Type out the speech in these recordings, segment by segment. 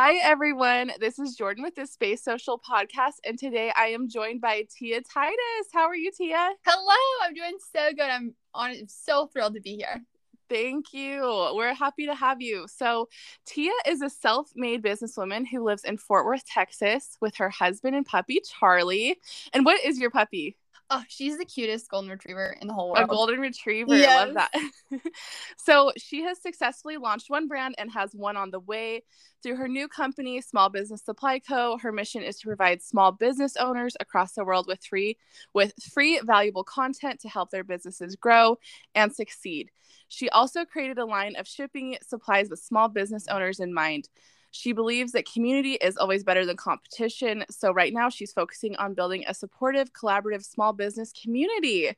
Hi, everyone. This is Jordan with the Space Social Podcast, and today I am joined by Tia Titus. How are you, Tia? Hello, I'm doing so good. I'm on so thrilled to be here. Thank you. We're happy to have you. So, Tia is a self made businesswoman who lives in Fort Worth, Texas, with her husband and puppy, Charlie. And what is your puppy? Oh, she's the cutest golden retriever in the whole world. A golden retriever. Yes. I love that. so she has successfully launched one brand and has one on the way. Through her new company, Small Business Supply Co., her mission is to provide small business owners across the world with free with free valuable content to help their businesses grow and succeed. She also created a line of shipping supplies with small business owners in mind. She believes that community is always better than competition. So, right now, she's focusing on building a supportive, collaborative small business community.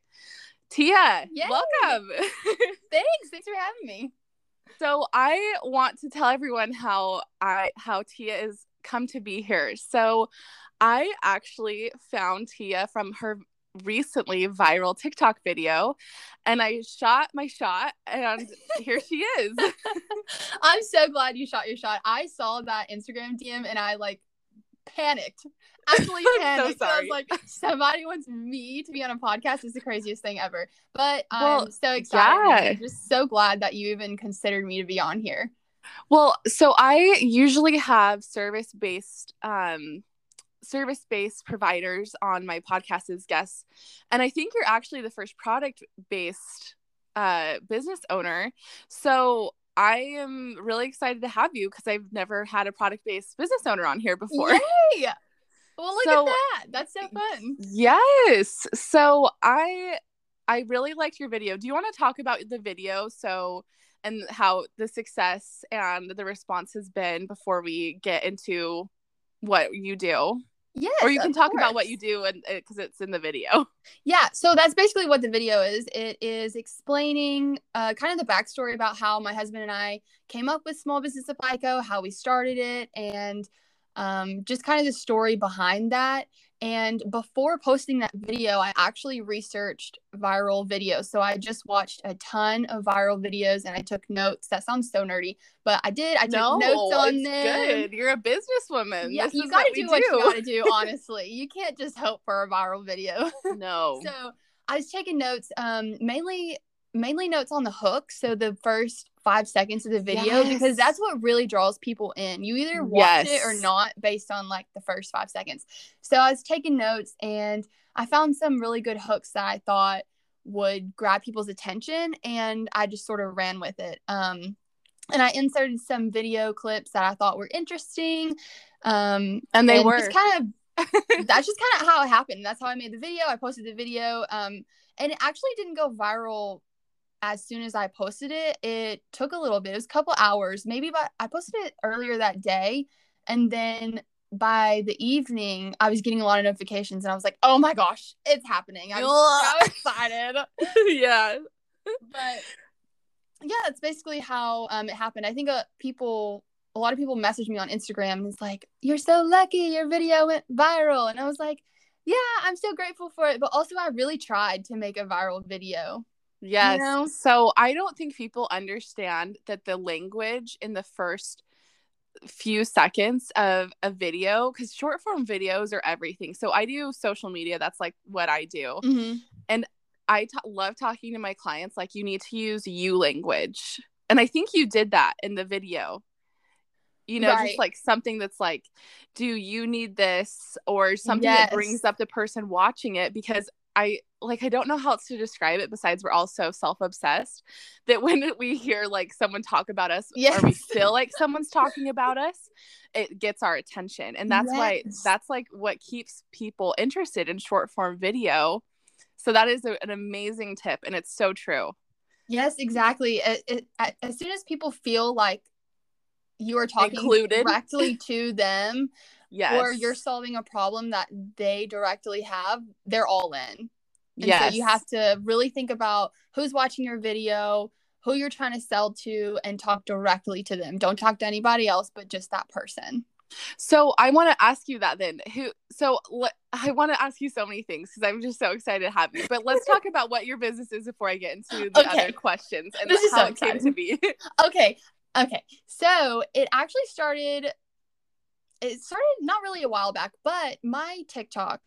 Tia, Yay. welcome. Thanks. Thanks for having me. So, I want to tell everyone how I how Tia is come to be here. So, I actually found Tia from her recently viral TikTok video and I shot my shot and here she is. I'm so glad you shot your shot. I saw that Instagram DM and I like panicked. Actually panicked. So I was like, somebody wants me to be on a podcast is the craziest thing ever. But well, I'm so excited. Yeah. I'm just so glad that you even considered me to be on here. Well, so I usually have service based um service based providers on my podcast as guests. And I think you're actually the first product based uh, business owner. So I am really excited to have you because I've never had a product based business owner on here before. Yay! Well, look so, at that. That's so fun. Yes. So I I really liked your video. Do you want to talk about the video so and how the success and the response has been before we get into what you do? Yes, or you can talk course. about what you do and because it's in the video. Yeah, so that's basically what the video is. It is explaining uh, kind of the backstory about how my husband and I came up with Small Business of Co., how we started it, and um, just kind of the story behind that. And before posting that video, I actually researched viral videos. So I just watched a ton of viral videos and I took notes. That sounds so nerdy, but I did. I took no, notes on them. Good. You're a businesswoman. Yeah, this you got to do what you got to do. Honestly, you can't just hope for a viral video. No. so I was taking notes, um, mainly mainly notes on the hook. So the first five seconds of the video, yes. because that's what really draws people in. You either watch yes. it or not based on like the first five seconds. So I was taking notes and I found some really good hooks that I thought would grab people's attention and I just sort of ran with it. Um, and I inserted some video clips that I thought were interesting. Um, and they and were kind of that's just kind of how it happened. That's how I made the video. I posted the video. Um, and it actually didn't go viral as soon as I posted it, it took a little bit. It was a couple hours, maybe, but I posted it earlier that day. And then by the evening, I was getting a lot of notifications and I was like, oh my gosh, it's happening. I'm so excited. yeah. But yeah, that's basically how um, it happened. I think uh, people, a lot of people messaged me on Instagram and it's like, you're so lucky your video went viral. And I was like, yeah, I'm so grateful for it. But also, I really tried to make a viral video. Yes. You know? So I don't think people understand that the language in the first few seconds of a video, because short form videos are everything. So I do social media. That's like what I do. Mm-hmm. And I t- love talking to my clients. Like, you need to use you language. And I think you did that in the video. You know, right. just like something that's like, do you need this? Or something yes. that brings up the person watching it. Because I like I don't know how else to describe it besides we're all so self-obsessed that when we hear like someone talk about us yes. or we feel like someone's talking about us, it gets our attention. And that's yes. why that's like what keeps people interested in short form video. So that is a, an amazing tip and it's so true. Yes, exactly. It, it, as soon as people feel like you are talking Included. directly to them, yes. or you're solving a problem that they directly have, they're all in. And yes. so you have to really think about who's watching your video, who you're trying to sell to, and talk directly to them. Don't talk to anybody else, but just that person. So I want to ask you that then. Who? So le- I want to ask you so many things because I'm just so excited to have you. But let's talk about what your business is before I get into the okay. other questions and this is how so it came to be. okay. Okay. So it actually started it started not really a while back, but my TikTok.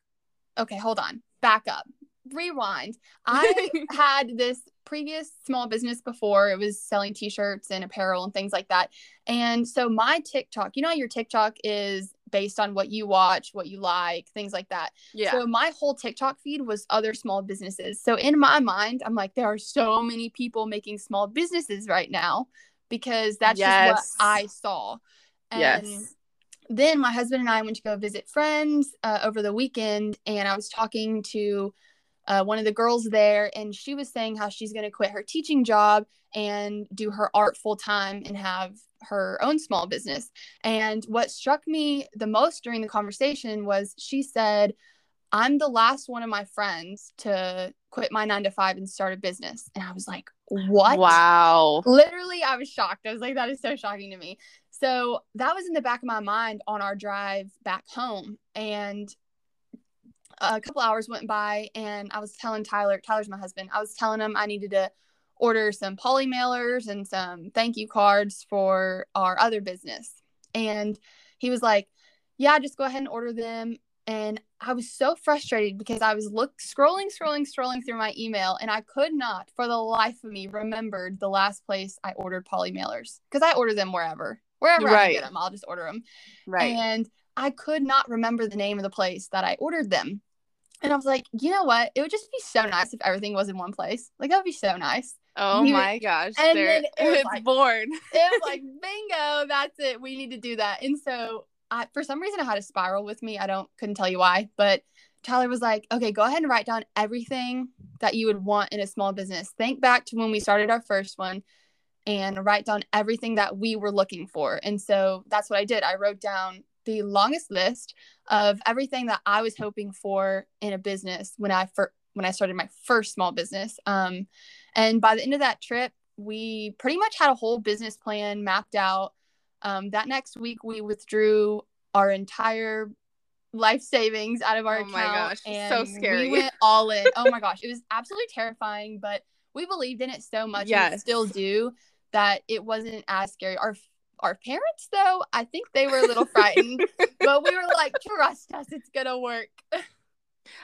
Okay, hold on. Back up. Rewind. I had this previous small business before. It was selling t-shirts and apparel and things like that. And so my TikTok, you know your TikTok is based on what you watch, what you like, things like that. Yeah. So my whole TikTok feed was other small businesses. So in my mind, I'm like, there are so many people making small businesses right now because that's yes. just what I saw. And yes. then my husband and I went to go visit friends uh, over the weekend, and I was talking to uh, one of the girls there, and she was saying how she's going to quit her teaching job and do her art full time and have her own small business. And what struck me the most during the conversation was she said, I'm the last one of my friends to quit my nine to five and start a business. And I was like, what? Wow. Literally, I was shocked. I was like, that is so shocking to me. So that was in the back of my mind on our drive back home. And a couple hours went by, and I was telling Tyler, Tyler's my husband, I was telling him I needed to order some poly mailers and some thank you cards for our other business. And he was like, Yeah, just go ahead and order them. And I was so frustrated because I was look scrolling, scrolling, scrolling through my email, and I could not, for the life of me, remembered the last place I ordered poly mailers because I order them wherever, wherever right. I get them, I'll just order them. Right. And I could not remember the name of the place that I ordered them. And I was like, you know what? It would just be so nice if everything was in one place. Like that would be so nice. Oh you, my gosh. And then it it's like, born. it was like, bingo, that's it. We need to do that. And so I, for some reason I had a spiral with me. I don't couldn't tell you why, but Tyler was like, okay, go ahead and write down everything that you would want in a small business. Think back to when we started our first one and write down everything that we were looking for. And so that's what I did. I wrote down the longest list of everything that I was hoping for in a business when I first when I started my first small business. Um, and by the end of that trip, we pretty much had a whole business plan mapped out. Um, that next week, we withdrew our entire life savings out of our oh account. Oh my gosh, and so scary. We went all in. Oh my gosh, it was absolutely terrifying, but we believed in it so much, yes. and still do, that it wasn't as scary. Our our parents, though, I think they were a little frightened, but we were like, trust us, it's gonna work.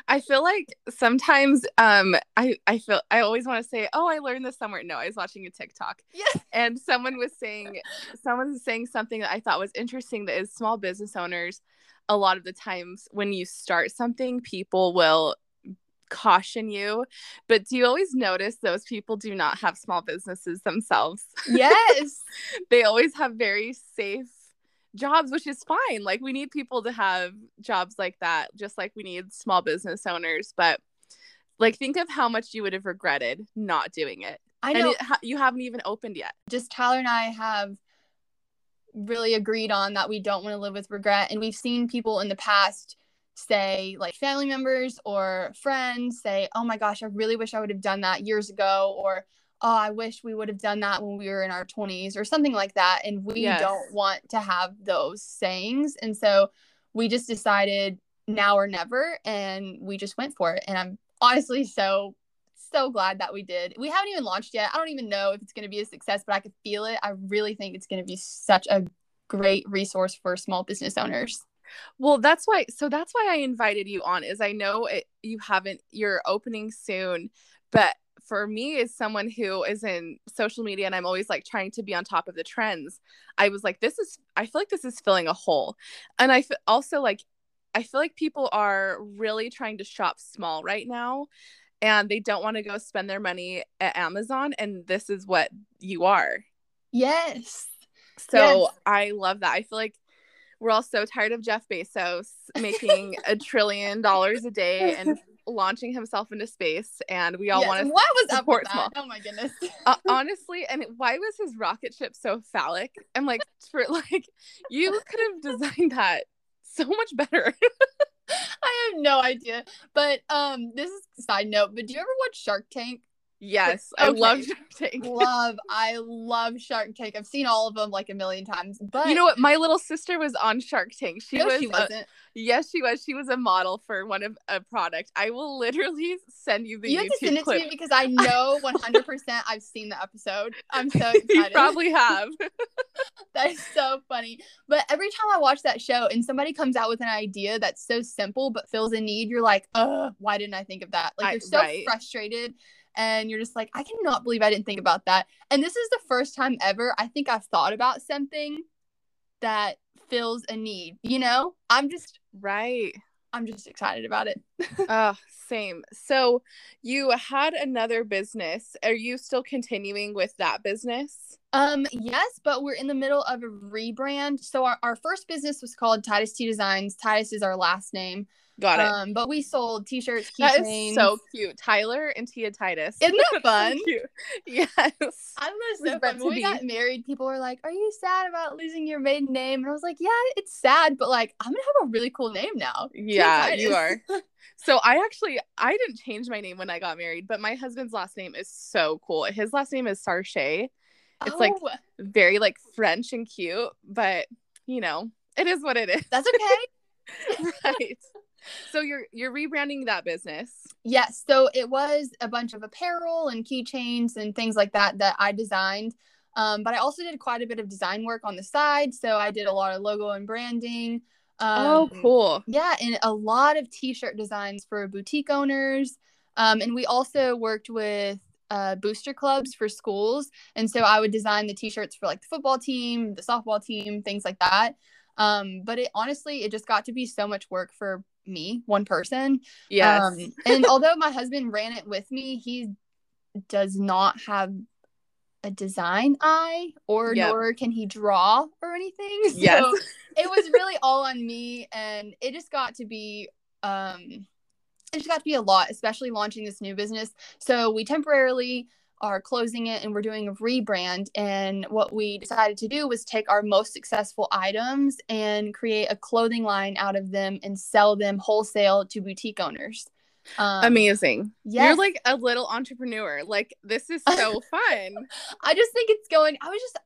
I feel like sometimes um I I feel I always want to say, "Oh, I learned this somewhere." No, I was watching a TikTok. Yeah. And someone was saying someone was saying something that I thought was interesting that is small business owners a lot of the times when you start something, people will caution you. But do you always notice those people do not have small businesses themselves? Yes. they always have very safe jobs, which is fine. Like we need people to have jobs like that, just like we need small business owners. But like, think of how much you would have regretted not doing it. I know it, you haven't even opened yet. Just Tyler and I have really agreed on that we don't want to live with regret, and we've seen people in the past say like family members or friends say oh my gosh i really wish i would have done that years ago or oh, I wish we would have done that when we were in our 20s or something like that. And we yes. don't want to have those sayings. And so we just decided now or never. And we just went for it. And I'm honestly so, so glad that we did. We haven't even launched yet. I don't even know if it's going to be a success, but I could feel it. I really think it's going to be such a great resource for small business owners. Well, that's why. So that's why I invited you on. Is I know it, you haven't. You're opening soon, but for me as someone who is in social media and I'm always like trying to be on top of the trends, I was like, this is, I feel like this is filling a hole. And I also like, I feel like people are really trying to shop small right now and they don't want to go spend their money at Amazon. And this is what you are. Yes. So yes. I love that. I feel like we're all so tired of Jeff Bezos making a trillion dollars a day and launching himself into space, and we all yes, want to what was up with small. Oh my goodness! uh, honestly, and why was his rocket ship so phallic? I'm like, for like, you could have designed that so much better. I have no idea, but um, this is side note. But do you ever watch Shark Tank? Yes, okay. I love Shark Tank. love, I love Shark Tank. I've seen all of them like a million times. But you know what? My little sister was on Shark Tank. She no, was. She wasn't. A, yes, she was. She was a model for one of a product. I will literally send you the. You YouTube have to send it to me because I know 100 percent I've seen the episode. I'm so excited. you probably have. that is so funny. But every time I watch that show and somebody comes out with an idea that's so simple but fills a need, you're like, uh, why didn't I think of that? Like you're so right. frustrated and you're just like, I cannot believe I didn't think about that. And this is the first time ever I think I've thought about something that fills a need, you know? I'm just right. I'm just excited about it. uh, same. So you had another business. Are you still continuing with that business? Um, yes, but we're in the middle of a rebrand. So our, our first business was called Titus T Designs. Titus is our last name. Got it. Um, but we sold t-shirts. That is so cute. Tyler and Tia Titus. Isn't that fun? yes. I don't. So fun. When we got married, people were like, "Are you sad about losing your maiden name?" And I was like, "Yeah, it's sad, but like, I'm gonna have a really cool name now." Yeah, you are. so I actually I didn't change my name when I got married, but my husband's last name is so cool. His last name is Sarche. It's oh. like very like French and cute, but you know, it is what it is. That's okay. right. So you're you're rebranding that business. Yes. So it was a bunch of apparel and keychains and things like that that I designed. Um, but I also did quite a bit of design work on the side. So I did a lot of logo and branding. Um, oh, cool. Yeah, and a lot of t-shirt designs for boutique owners. Um, and we also worked with uh, booster clubs for schools. And so I would design the t-shirts for like the football team, the softball team, things like that. Um, but it honestly, it just got to be so much work for me, one person. Yes. Um, and although my husband ran it with me, he does not have a design eye or yep. nor can he draw or anything. So yes. it was really all on me and it just got to be um it just got to be a lot, especially launching this new business. So we temporarily are closing it and we're doing a rebrand. And what we decided to do was take our most successful items and create a clothing line out of them and sell them wholesale to boutique owners. Um, Amazing. Yes. You're like a little entrepreneur. Like, this is so fun. I just think it's going, I was just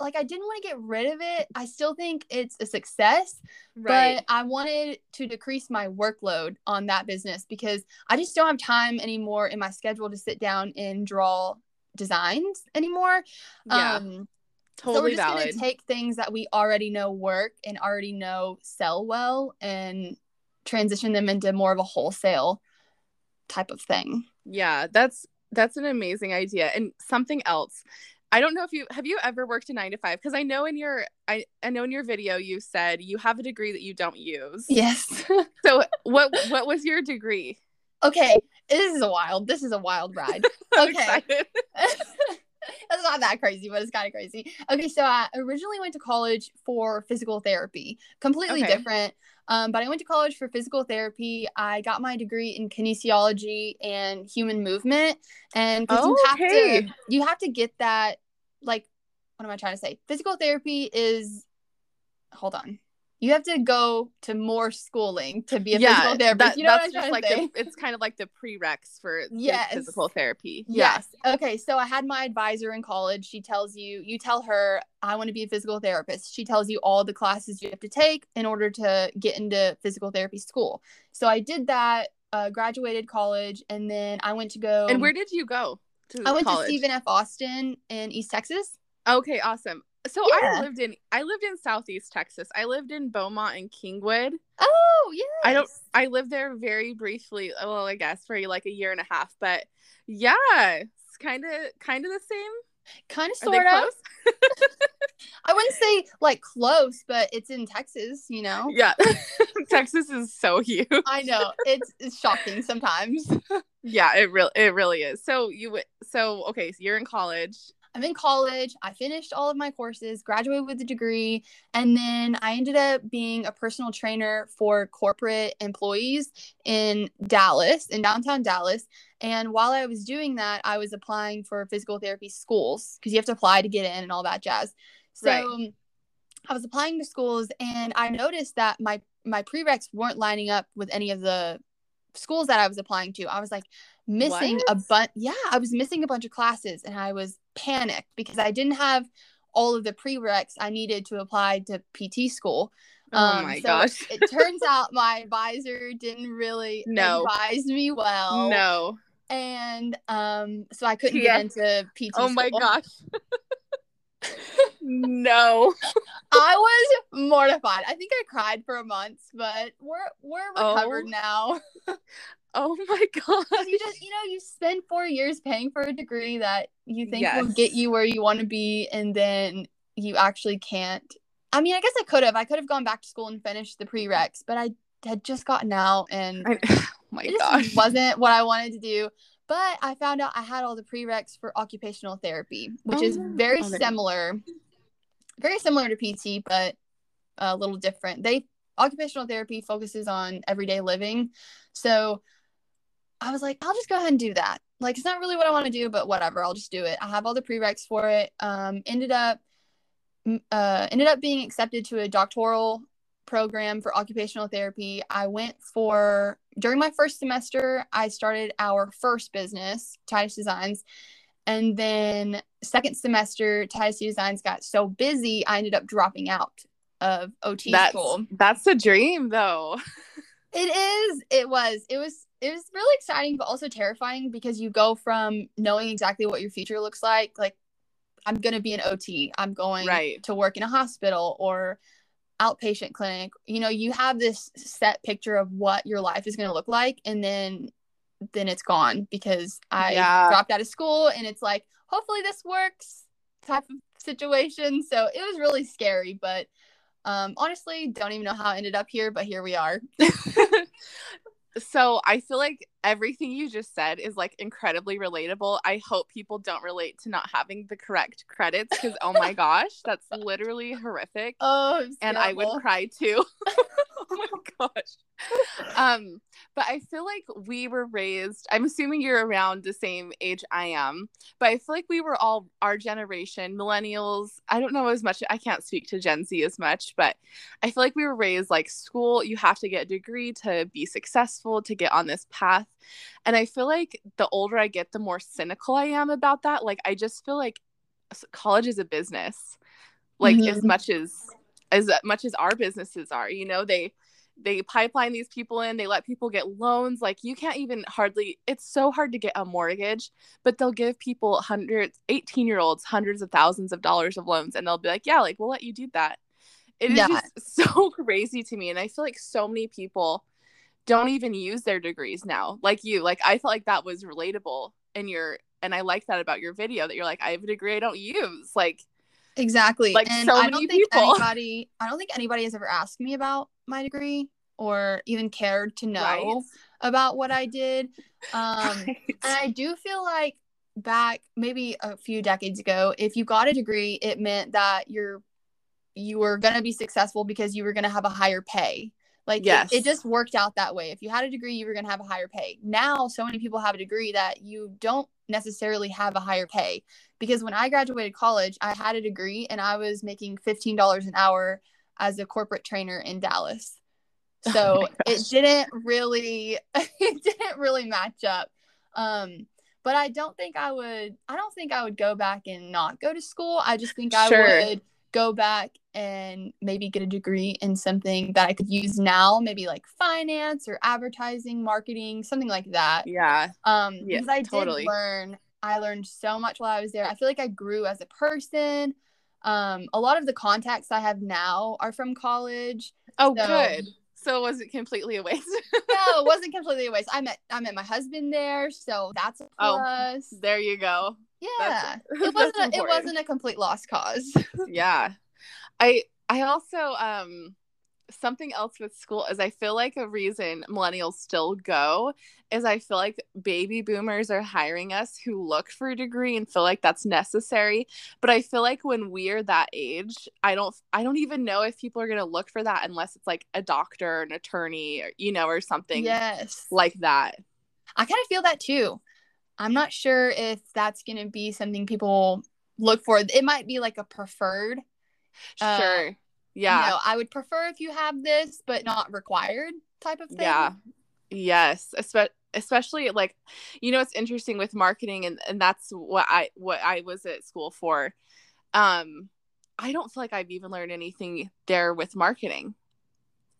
like, I didn't want to get rid of it. I still think it's a success, right. but I wanted to decrease my workload on that business because I just don't have time anymore in my schedule to sit down and draw designs anymore. Yeah. Um, Totally so we're just valid. gonna take things that we already know work and already know sell well and transition them into more of a wholesale type of thing. Yeah, that's that's an amazing idea. And something else. I don't know if you have you ever worked a 9 to 5 because I know in your I I know in your video you said you have a degree that you don't use. Yes. so what what was your degree? Okay, this is a wild. This is a wild ride. Okay. That's not that crazy, but it's kind of crazy. Okay, so I originally went to college for physical therapy, completely okay. different. Um, but I went to college for physical therapy. I got my degree in kinesiology and human movement, and because you have to, you have to get that. Like, what am I trying to say? Physical therapy is. Hold on you have to go to more schooling to be a yeah, physical therapist. That, you know that's just like the, it's kind of like the prereqs for yes. physical therapy. Yes. yes. Okay. So I had my advisor in college. She tells you, you tell her, I want to be a physical therapist. She tells you all the classes you have to take in order to get into physical therapy school. So I did that, uh, graduated college, and then I went to go. And where did you go? I went college? to Stephen F. Austin in East Texas. Okay, awesome so yeah. I lived in I lived in Southeast Texas. I lived in Beaumont and Kingwood. Oh, yeah. I don't I lived there very briefly, well, I guess for like a year and a half, but yeah, it's kind of kind of the same. Kind of sort of. I wouldn't say like close, but it's in Texas, you know. Yeah. Texas is so huge. I know. It's it's shocking sometimes. yeah, it really it really is. So you so okay, so you're in college. I'm in college. I finished all of my courses, graduated with a degree, and then I ended up being a personal trainer for corporate employees in Dallas, in downtown Dallas. And while I was doing that, I was applying for physical therapy schools because you have to apply to get in and all that jazz. So right. Um, I was applying to schools and I noticed that my my prereqs weren't lining up with any of the schools that I was applying to. I was like, missing what? a bunch. Yeah, I was missing a bunch of classes and I was panicked because I didn't have all of the prereqs I needed to apply to PT school. Oh um, my so gosh. it turns out my advisor didn't really no. advise me well. No. And um, so I couldn't yeah. get into PT. Oh school. my gosh. no. I was mortified. I think I cried for a month, but we're we're recovered oh. now. oh my god. You just you know, you spend four years paying for a degree that you think yes. will get you where you want to be and then you actually can't. I mean, I guess I could have. I could have gone back to school and finished the prereqs, but I had just gotten out and I, oh my gosh. wasn't what I wanted to do. But I found out I had all the prereqs for occupational therapy, which oh, is very oh, similar, very similar to PT, but a little different. They occupational therapy focuses on everyday living. So I was like, I'll just go ahead and do that. Like, it's not really what I want to do, but whatever, I'll just do it. I have all the prereqs for it. Um, ended up, uh, ended up being accepted to a doctoral program for occupational therapy. I went for during my first semester, I started our first business, Titus Designs. And then second semester, Titus Designs got so busy, I ended up dropping out of OT that's, school. That's a dream though. it is. It was. It was it was really exciting but also terrifying because you go from knowing exactly what your future looks like, like I'm going to be an OT. I'm going right. to work in a hospital or outpatient clinic, you know, you have this set picture of what your life is going to look like and then then it's gone because I yeah. dropped out of school and it's like hopefully this works type of situation. So it was really scary, but um honestly, don't even know how I ended up here, but here we are. so I feel like everything you just said is like incredibly relatable. I hope people don't relate to not having the correct credits because oh my gosh, that's literally horrific. Oh, and I would cry too. oh my gosh. Um, but I feel like we were raised, I'm assuming you're around the same age I am, but I feel like we were all our generation, millennials. I don't know as much, I can't speak to Gen Z as much, but I feel like we were raised like school, you have to get a degree to be successful, to get on this path. And I feel like the older I get, the more cynical I am about that. Like, I just feel like college is a business, like, mm-hmm. as much as as much as our businesses are you know they they pipeline these people in they let people get loans like you can't even hardly it's so hard to get a mortgage but they'll give people hundreds 18 year olds hundreds of thousands of dollars of loans and they'll be like yeah like we'll let you do that It is yeah. just so crazy to me and i feel like so many people don't even use their degrees now like you like i felt like that was relatable in your and i like that about your video that you're like i have a degree i don't use like Exactly. Like and so I don't think people. anybody I don't think anybody has ever asked me about my degree or even cared to know right. about what I did. Um right. and I do feel like back maybe a few decades ago, if you got a degree, it meant that you're you were going to be successful because you were going to have a higher pay. Like yes. it, it, just worked out that way. If you had a degree, you were going to have a higher pay. Now, so many people have a degree that you don't necessarily have a higher pay because when I graduated college, I had a degree and I was making $15 an hour as a corporate trainer in Dallas. Oh so oh it didn't really it didn't really match up. Um but I don't think I would I don't think I would go back and not go to school. I just think I sure. would go back and maybe get a degree in something that I could use now, maybe like finance or advertising, marketing, something like that. Yeah. Um yeah, because I totally. did learn I learned so much while I was there. I feel like I grew as a person. Um, a lot of the contacts I have now are from college. Oh, so, good. So it was it completely a waste? no, it wasn't completely a waste. I met I met my husband there, so that's a oh, plus. Oh, there you go. Yeah, that's, it wasn't a, it wasn't a complete lost cause. yeah, I I also um something else with school is I feel like a reason millennials still go is I feel like baby boomers are hiring us who look for a degree and feel like that's necessary. But I feel like when we're that age, I don't I don't even know if people are gonna look for that unless it's like a doctor, an attorney, or, you know, or something yes. like that. I kind of feel that too. I'm not sure if that's gonna be something people look for. It might be like a preferred. Sure. Uh, yeah. You know, I would prefer if you have this, but not required type of thing. Yeah. Yes, especially especially like you know it's interesting with marketing and and that's what I what I was at school for. Um I don't feel like I've even learned anything there with marketing,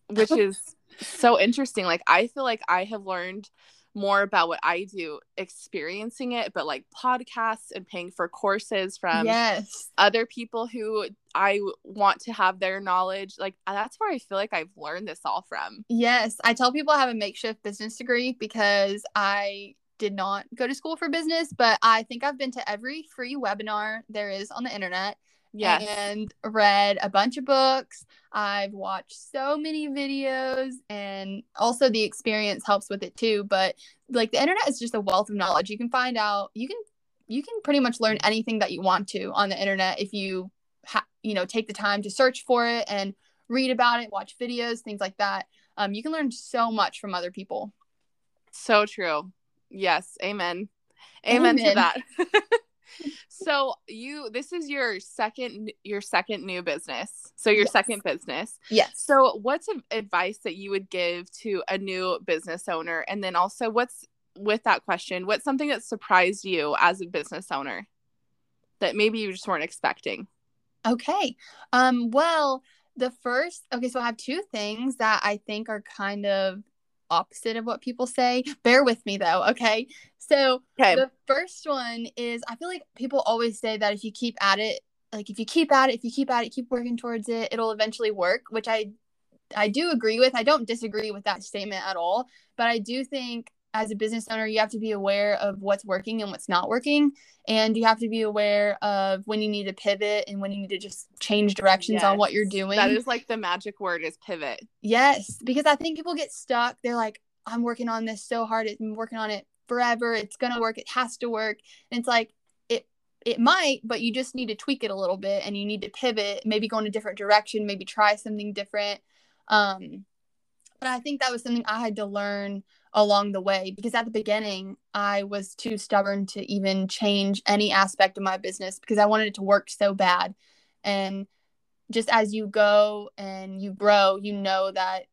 which is so interesting. Like I feel like I have learned more about what I do experiencing it, but like podcasts and paying for courses from yes. other people who I want to have their knowledge. Like uh, that's where I feel like I've learned this all from. Yes. I tell people I have a makeshift business degree because I did not go to school for business, but I think I've been to every free webinar there is on the internet. Yes. And read a bunch of books. I've watched so many videos and also the experience helps with it too. But like the internet is just a wealth of knowledge. You can find out, you can you can pretty much learn anything that you want to on the internet if you you know take the time to search for it and read about it, watch videos, things like that. Um, you can learn so much from other people. So true. Yes. Amen. Amen, amen. to that. so you this is your second your second new business so your yes. second business yes so what's advice that you would give to a new business owner and then also what's with that question what's something that surprised you as a business owner that maybe you just weren't expecting okay um well the first okay so i have two things that i think are kind of opposite of what people say. Bear with me though, okay? So okay. the first one is I feel like people always say that if you keep at it, like if you keep at it, if you keep at it, keep working towards it, it'll eventually work, which I I do agree with. I don't disagree with that statement at all, but I do think as a business owner, you have to be aware of what's working and what's not working. And you have to be aware of when you need to pivot and when you need to just change directions yes. on what you're doing. That is like the magic word is pivot. Yes. Because I think people get stuck. They're like, I'm working on this so hard. I'm working on it forever. It's going to work. It has to work. And it's like, it, it might, but you just need to tweak it a little bit and you need to pivot, maybe go in a different direction, maybe try something different. Um, but I think that was something I had to learn along the way because at the beginning I was too stubborn to even change any aspect of my business because I wanted it to work so bad. And just as you go and you grow, you know that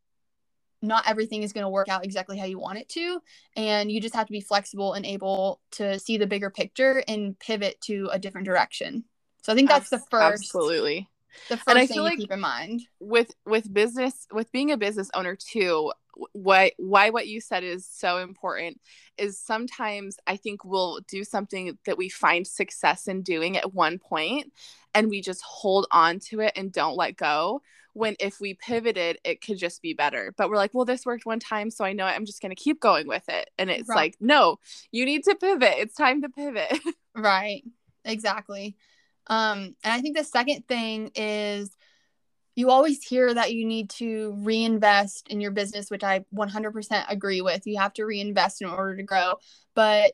not everything is going to work out exactly how you want it to and you just have to be flexible and able to see the bigger picture and pivot to a different direction. So I think that's the first Absolutely. The first and I feel like keep in mind. with with business with being a business owner too, why why what you said is so important is sometimes I think we'll do something that we find success in doing at one point and we just hold on to it and don't let go. When if we pivoted it could just be better. But we're like well this worked one time so I know I'm just going to keep going with it. And it's right. like no you need to pivot. It's time to pivot. Right. Exactly um and I think the second thing is you always hear that you need to reinvest in your business, which I 100% agree with. You have to reinvest in order to grow. But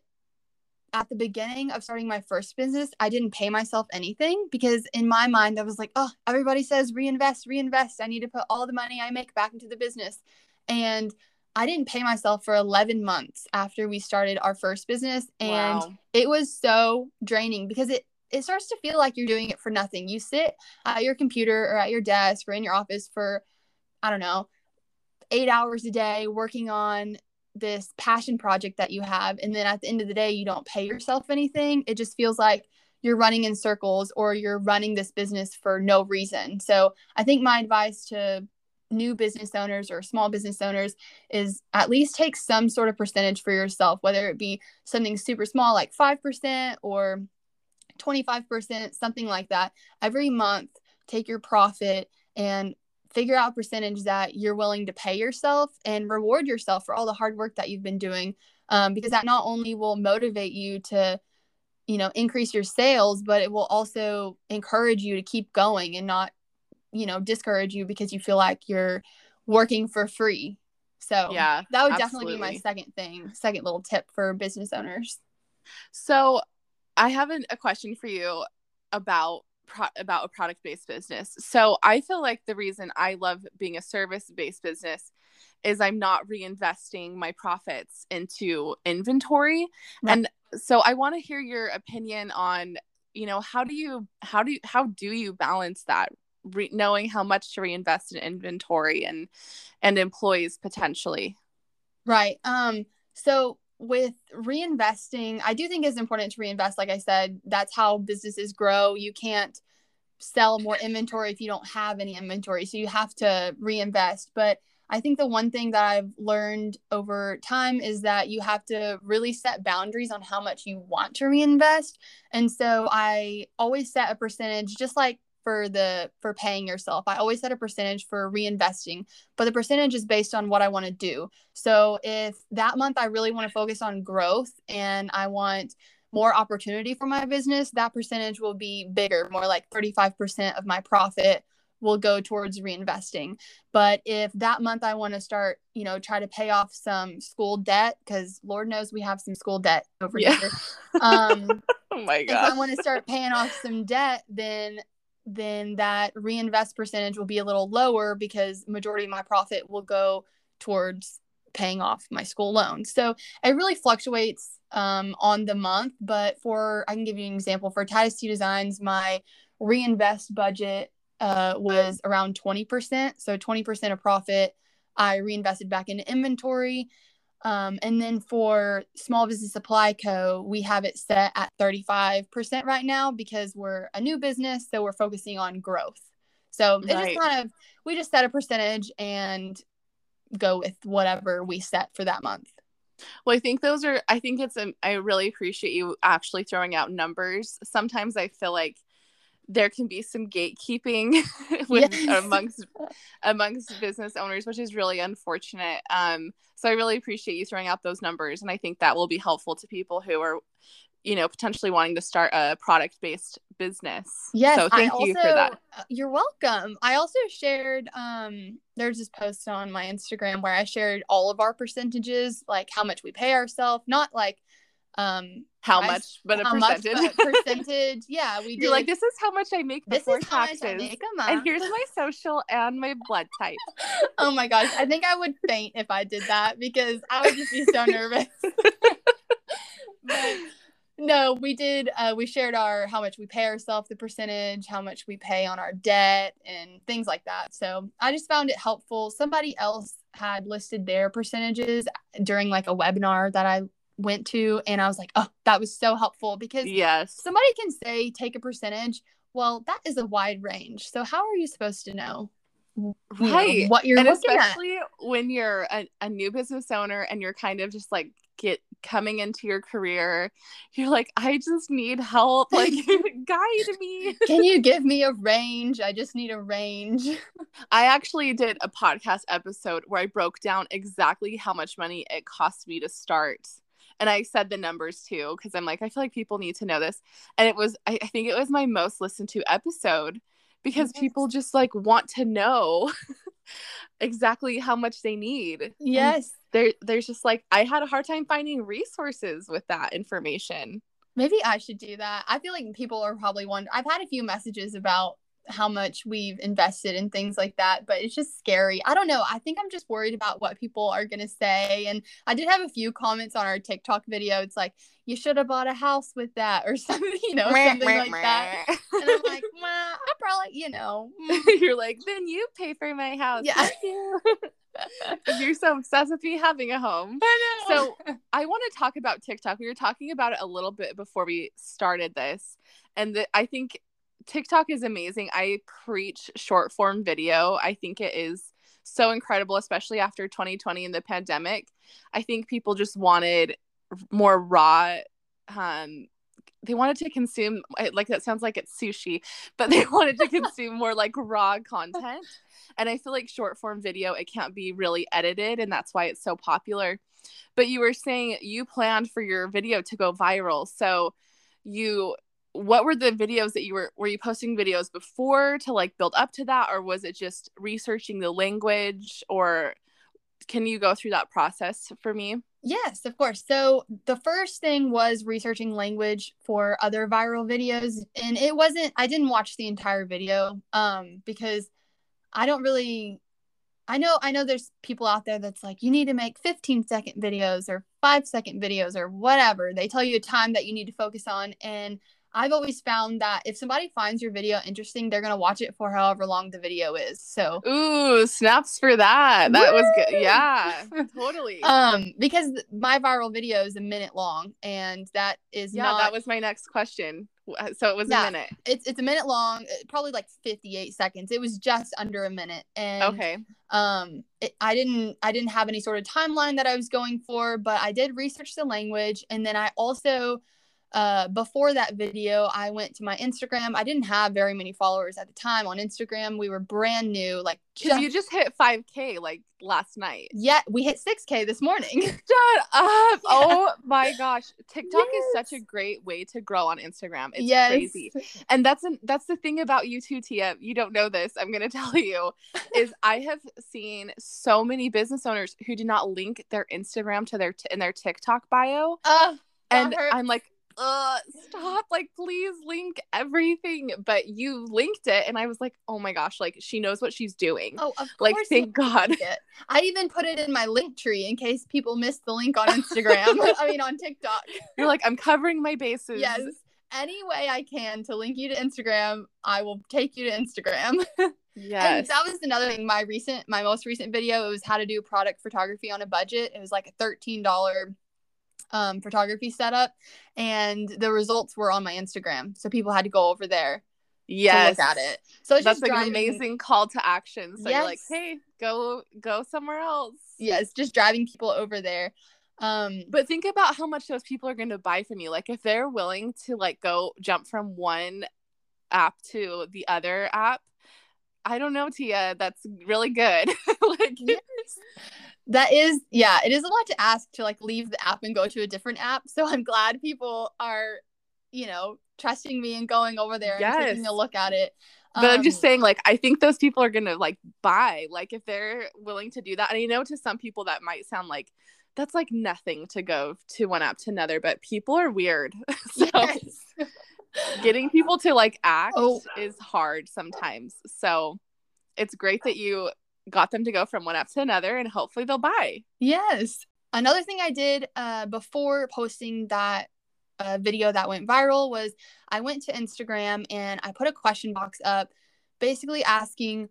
at the beginning of starting my first business, I didn't pay myself anything because in my mind, I was like, oh, everybody says reinvest, reinvest. I need to put all the money I make back into the business. And I didn't pay myself for 11 months after we started our first business. And wow. it was so draining because it it starts to feel like you're doing it for nothing. You sit at your computer or at your desk or in your office for, I don't know, eight hours a day working on this passion project that you have. And then at the end of the day, you don't pay yourself anything. It just feels like you're running in circles or you're running this business for no reason. So I think my advice to new business owners or small business owners is at least take some sort of percentage for yourself, whether it be something super small like 5% or 25%, something like that. Every month, take your profit and figure out percentage that you're willing to pay yourself and reward yourself for all the hard work that you've been doing um, because that not only will motivate you to you know increase your sales but it will also encourage you to keep going and not you know discourage you because you feel like you're working for free so yeah that would absolutely. definitely be my second thing second little tip for business owners so I have an, a question for you about pro- about a product based business. So I feel like the reason I love being a service based business is I'm not reinvesting my profits into inventory. Right. And so I want to hear your opinion on, you know, how do you how do you how do you balance that Re- knowing how much to reinvest in inventory and and employees potentially? Right. Um so with reinvesting, I do think it's important to reinvest like I said, that's how businesses grow. You can't sell more inventory if you don't have any inventory. So you have to reinvest, but I think the one thing that I've learned over time is that you have to really set boundaries on how much you want to reinvest. And so I always set a percentage just like for the for paying yourself. I always set a percentage for reinvesting, but the percentage is based on what I want to do. So if that month I really want to focus on growth and I want more opportunity for my business, that percentage will be bigger, more like 35% of my profit will go towards reinvesting. But if that month I want to start, you know, try to pay off some school debt, because Lord knows we have some school debt over yeah. here. Um, oh my god! If I want to start paying off some debt, then then that reinvest percentage will be a little lower because majority of my profit will go towards paying off my school loan. So it really fluctuates um, on the month. But for I can give you an example for Titus T Designs, my reinvest budget uh, was around 20%. So 20% of profit I reinvested back into inventory. Um, and then for Small Business Supply Co., we have it set at 35% right now because we're a new business. So we're focusing on growth. So it's right. just kind of, we just set a percentage and go with whatever we set for that month. Well, I think those are, I think it's, a, um, I really appreciate you actually throwing out numbers. Sometimes I feel like there can be some gatekeeping with yes. amongst amongst business owners which is really unfortunate. Um so i really appreciate you throwing out those numbers and i think that will be helpful to people who are you know potentially wanting to start a product based business. Yes so thank you for that. uh, you're welcome. I also shared um there's this post on my instagram where i shared all of our percentages like how much we pay ourselves not like um how much but a percentage much, but percentage? yeah we You're like this is how much i make before taxes make and here's my social and my blood type. Oh my gosh i think i would faint if i did that because i would just be so nervous. But no we did uh, we shared our how much we pay ourselves the percentage how much we pay on our debt and things like that. So i just found it helpful. Somebody else had listed their percentages during like a webinar that i went to and I was like, oh, that was so helpful because yes, somebody can say take a percentage. Well, that is a wide range. So how are you supposed to know? Right. Know, what you're and especially at? when you're a, a new business owner and you're kind of just like get coming into your career you're like i just need help like guide me can you give me a range i just need a range i actually did a podcast episode where i broke down exactly how much money it cost me to start and I said the numbers too because I'm like I feel like people need to know this. And it was I, I think it was my most listened to episode because yes. people just like want to know exactly how much they need. Yes. there there's just like I had a hard time finding resources with that information. Maybe I should do that. I feel like people are probably wondering I've had a few messages about how much we've invested in things like that but it's just scary. I don't know. I think i'm just worried about what people are going to say and i did have a few comments on our tiktok video. It's like you should have bought a house with that or something you know something like that. and i'm like well i probably you know. You're like then you pay for my house yeah. you. you're so obsessed with me having a home. I so i want to talk about tiktok. We were talking about it a little bit before we started this and the, i think TikTok is amazing. I preach short form video. I think it is so incredible, especially after 2020 and the pandemic. I think people just wanted more raw um they wanted to consume like that sounds like it's sushi but they wanted to consume more like raw content and i feel like short form video it can't be really edited and that's why it's so popular but you were saying you planned for your video to go viral so you what were the videos that you were were you posting videos before to like build up to that? Or was it just researching the language? Or can you go through that process for me? Yes of course. So the first thing was researching language for other viral videos and it wasn't i didn't watch the entire video um because i don't really i know i know there's people out there that's like you need to make 15 second videos or 5 second videos or whatever. They tell you a time that you need to focus on and I've always found that if somebody finds your video interesting, they're gonna watch it for however long the video is. So ooh, snaps for that. That Woo! was good. Yeah, totally. Um, because my viral video is a minute long, and that is yeah. Not... That was my next question. So it was yeah, a minute. It's it's a minute long, uh, probably like fifty eight seconds. It was just under a minute, and okay. Um, it, I didn't I didn't have any sort of timeline that I was going for, but I did research the language, and then I also uh, before that video, I went to my Instagram. I didn't have very many followers at the time on Instagram. We were brand new, like just, you just hit 5k like last night. Yeah, we hit 6k this morning. Shut up. Yeah. Oh my gosh. TikTok yes. is such a great way to grow on Instagram. It's yes. crazy. And that's an, that's the thing about you too, Tia. You don't know this. I'm going to tell you is I have seen so many business owners who do not link their Instagram to their t- in their TikTok bio. Uh, and I'm like uh stop like please link everything but you linked it and i was like oh my gosh like she knows what she's doing. Oh of like thank god. i even put it in my Linktree in case people missed the link on instagram. I mean on tiktok. You're like i'm covering my bases. Yes. Any way i can to link you to instagram i will take you to instagram. Yes. And that was another thing. My recent, my most recent video, it was how to do product photography on a budget. It was like a $13 um, photography setup, and the results were on my Instagram, so people had to go over there. Yes, look at it. So it's that's like driving... an amazing call to action. So yes. you're like, hey, go go somewhere else. Yes, just driving people over there. Um, but think about how much those people are going to buy from you. Like if they're willing to like go jump from one app to the other app, I don't know, Tia. That's really good. like yes that is yeah it is a lot to ask to like leave the app and go to a different app so i'm glad people are you know trusting me and going over there yes. and taking a look at it but um, i'm just um, saying like i think those people are gonna like buy like if they're willing to do that and i know to some people that might sound like that's like nothing to go to one app to another but people are weird so yes. getting people to like act oh. is hard sometimes so it's great that you got them to go from one app to another and hopefully they'll buy. Yes. Another thing I did uh, before posting that uh, video that went viral was I went to Instagram and I put a question box up basically asking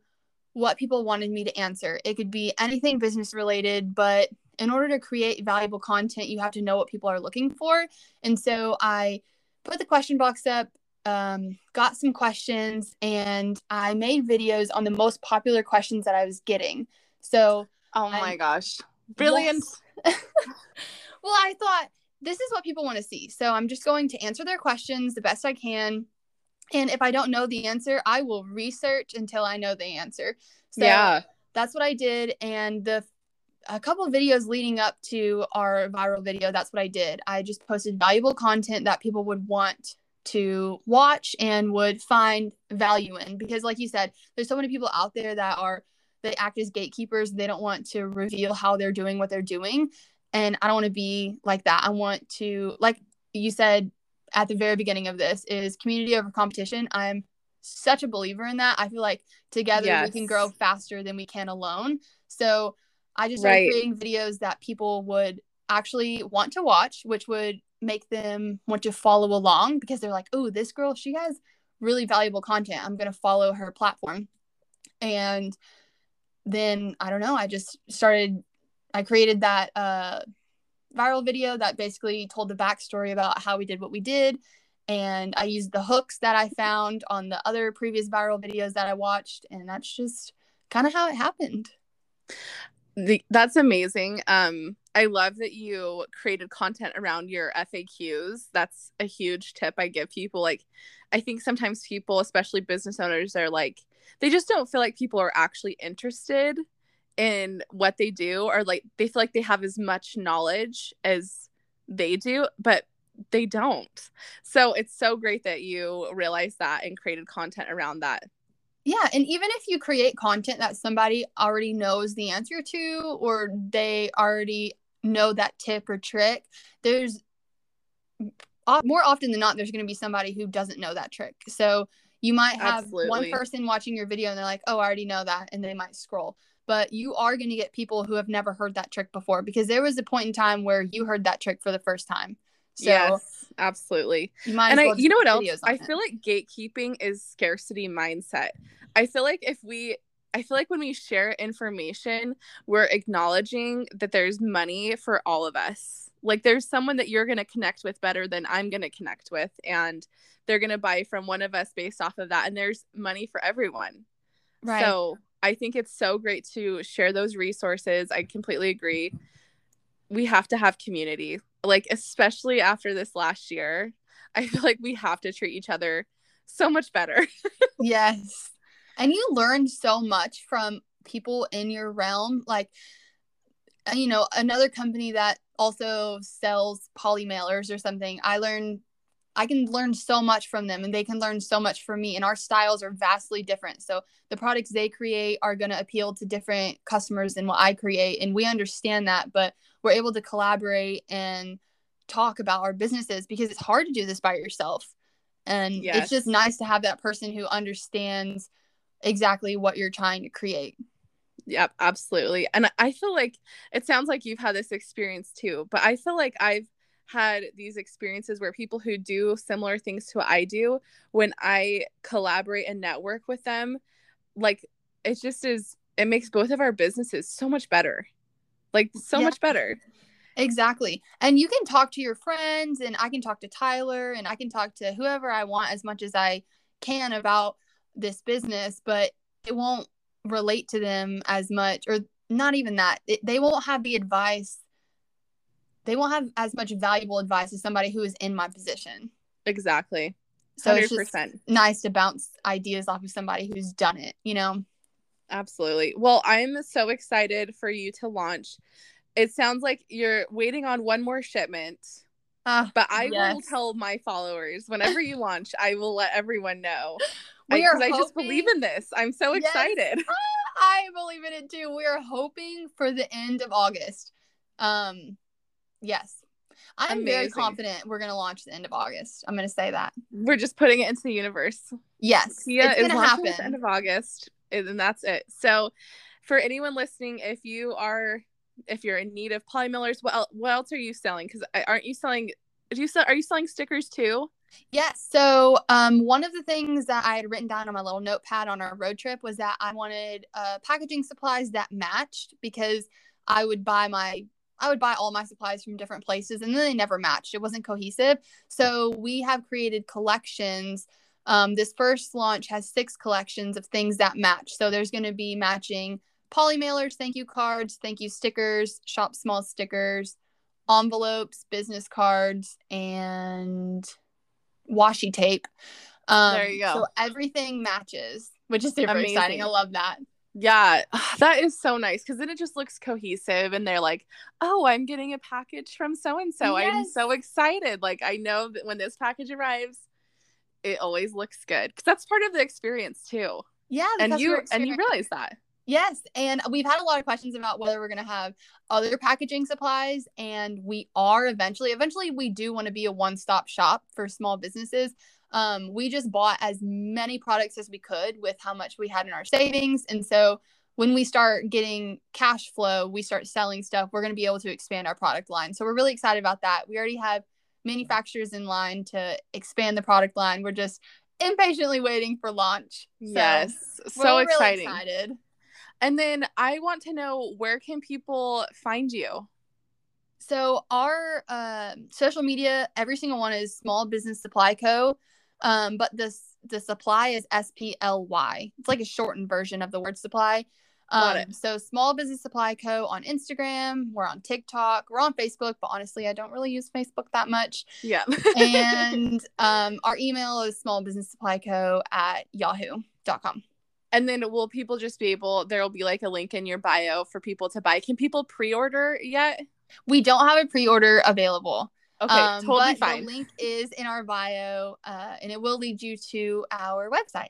what people wanted me to answer. It could be anything business related, but in order to create valuable content, you have to know what people are looking for. And so I put the question box up um, got some questions and I made videos on the most popular questions that I was getting. So, oh my I'm, gosh, brilliant. Yes. well, I thought this is what people want to see. So, I'm just going to answer their questions the best I can. And if I don't know the answer, I will research until I know the answer. So, yeah, that's what I did. And the a couple of videos leading up to our viral video, that's what I did. I just posted valuable content that people would want to watch and would find value in. Because like you said there's so many people out there that are they act as gatekeepers. They don't want to reveal how they're doing what they're doing. And i don't want to be like that. I want to like you said at the very beginning of this is community over competition. I'm such a believer in that. I feel like together yes. we can grow faster than we can alone. So i just started right. creating videos that people would actually want to watch which would make them want to follow along because they're like, oh, this girl, she has really valuable content. I'm going to follow her platform. And then I don't know, I just started, I created that uh, viral video that basically told the backstory about how we did what we did. And I used the hooks that I found on the other previous viral videos that I watched. And that's just kind of how it happened. The, that's amazing. Um, I love that you created content around your FAQs. That's a huge tip I give people. Like, I think sometimes people, especially business owners, are like, they just don't feel like people are actually interested in what they do, or like they feel like they have as much knowledge as they do, but they don't. So it's so great that you realized that and created content around that. Yeah, and even if you create content that somebody already knows the answer to or they already know that tip or trick, there's more often than not there's going to be somebody who doesn't know that trick. So you might have Absolutely. one person watching your video and they're like, "Oh, I already know that," and they might scroll. But you are going to get people who have never heard that trick before because there was a point in time where you heard that trick for the first time. So yes, absolutely. You and I, well you know what else? I it. feel like gatekeeping is scarcity mindset. I feel like if we I feel like when we share information, we're acknowledging that there's money for all of us. Like there's someone that you're going to connect with better than I'm going to connect with and they're going to buy from one of us based off of that and there's money for everyone. Right. So, I think it's so great to share those resources. I completely agree. We have to have community. Like especially after this last year, I feel like we have to treat each other so much better. yes. And you learn so much from people in your realm. Like, uh, you know, another company that also sells poly mailers or something, I learned I can learn so much from them and they can learn so much from me. And our styles are vastly different. So the products they create are going to appeal to different customers than what I create. And we understand that, but we're able to collaborate and talk about our businesses because it's hard to do this by yourself. And yes. it's just nice to have that person who understands exactly what you're trying to create. Yep, absolutely. And I feel like it sounds like you've had this experience too, but I feel like I've had these experiences where people who do similar things to what I do, when I collaborate and network with them, like it just is, it makes both of our businesses so much better. Like so yeah. much better. Exactly. And you can talk to your friends, and I can talk to Tyler, and I can talk to whoever I want as much as I can about this business, but it won't relate to them as much, or not even that. It, they won't have the advice. They won't have as much valuable advice as somebody who is in my position. Exactly. 100%. So it's just nice to bounce ideas off of somebody who's done it, you know? Absolutely. Well, I'm so excited for you to launch. It sounds like you're waiting on one more shipment. Uh, but I yes. will tell my followers whenever you launch, I will let everyone know. We I, are hoping, I just believe in this. I'm so yes, excited. I believe in it too. We are hoping for the end of August. Um, yes, I'm Amazing. very confident we're going to launch the end of August. I'm going to say that. We're just putting it into the universe. Yes, Tia it's launching at the end of August, and that's it. So, for anyone listening, if you are if you're in need of poly mailers, what else, what else are you selling? Because aren't you selling? Do you sell? Are you selling stickers too? Yes. So, um, one of the things that I had written down on my little notepad on our road trip was that I wanted uh, packaging supplies that matched because I would buy my I would buy all my supplies from different places and then they never matched. It wasn't cohesive. So we have created collections. Um, this first launch has six collections of things that match. So there's going to be matching poly mailers, thank you cards, thank you stickers, shop small stickers, envelopes, business cards, and washi tape. Um, there you go. So everything matches, which is super Amazing. exciting. I love that. Yeah, that is so nice because then it just looks cohesive and they're like, oh, I'm getting a package from so and so. I'm so excited. Like, I know that when this package arrives, it always looks good because that's part of the experience too. Yeah, and you and you realize that. Yes, and we've had a lot of questions about whether we're going to have other packaging supplies and we are eventually eventually we do want to be a one-stop shop for small businesses. Um, we just bought as many products as we could with how much we had in our savings and so when we start getting cash flow, we start selling stuff, we're going to be able to expand our product line. So we're really excited about that. We already have manufacturers in line to expand the product line. We're just impatiently waiting for launch. So yes, so exciting. Excited. And then I want to know where can people find you? So our uh, social media, every single one is Small Business Supply Co. Um, but this the supply is S P L Y. It's like a shortened version of the word supply. Um, so Small Business Supply Co. on Instagram. We're on TikTok. We're on Facebook, but honestly, I don't really use Facebook that much. Yeah. and um, our email is Small Business Supply Co. at yahoo.com. And then will people just be able there'll be like a link in your bio for people to buy. Can people pre-order yet? We don't have a pre-order available. Okay, um, totally but fine. The link is in our bio, uh, and it will lead you to our website.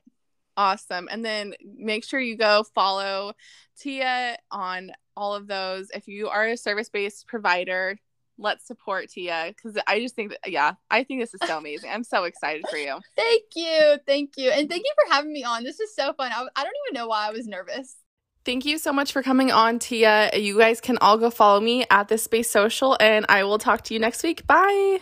Awesome. And then make sure you go follow Tia on all of those. If you are a service based provider, let's support Tia because I just think that, yeah, I think this is so amazing. I'm so excited for you. thank you. Thank you. And thank you for having me on. This is so fun. I, I don't even know why I was nervous. Thank you so much for coming on, Tia. You guys can all go follow me at the Space Social, and I will talk to you next week. Bye.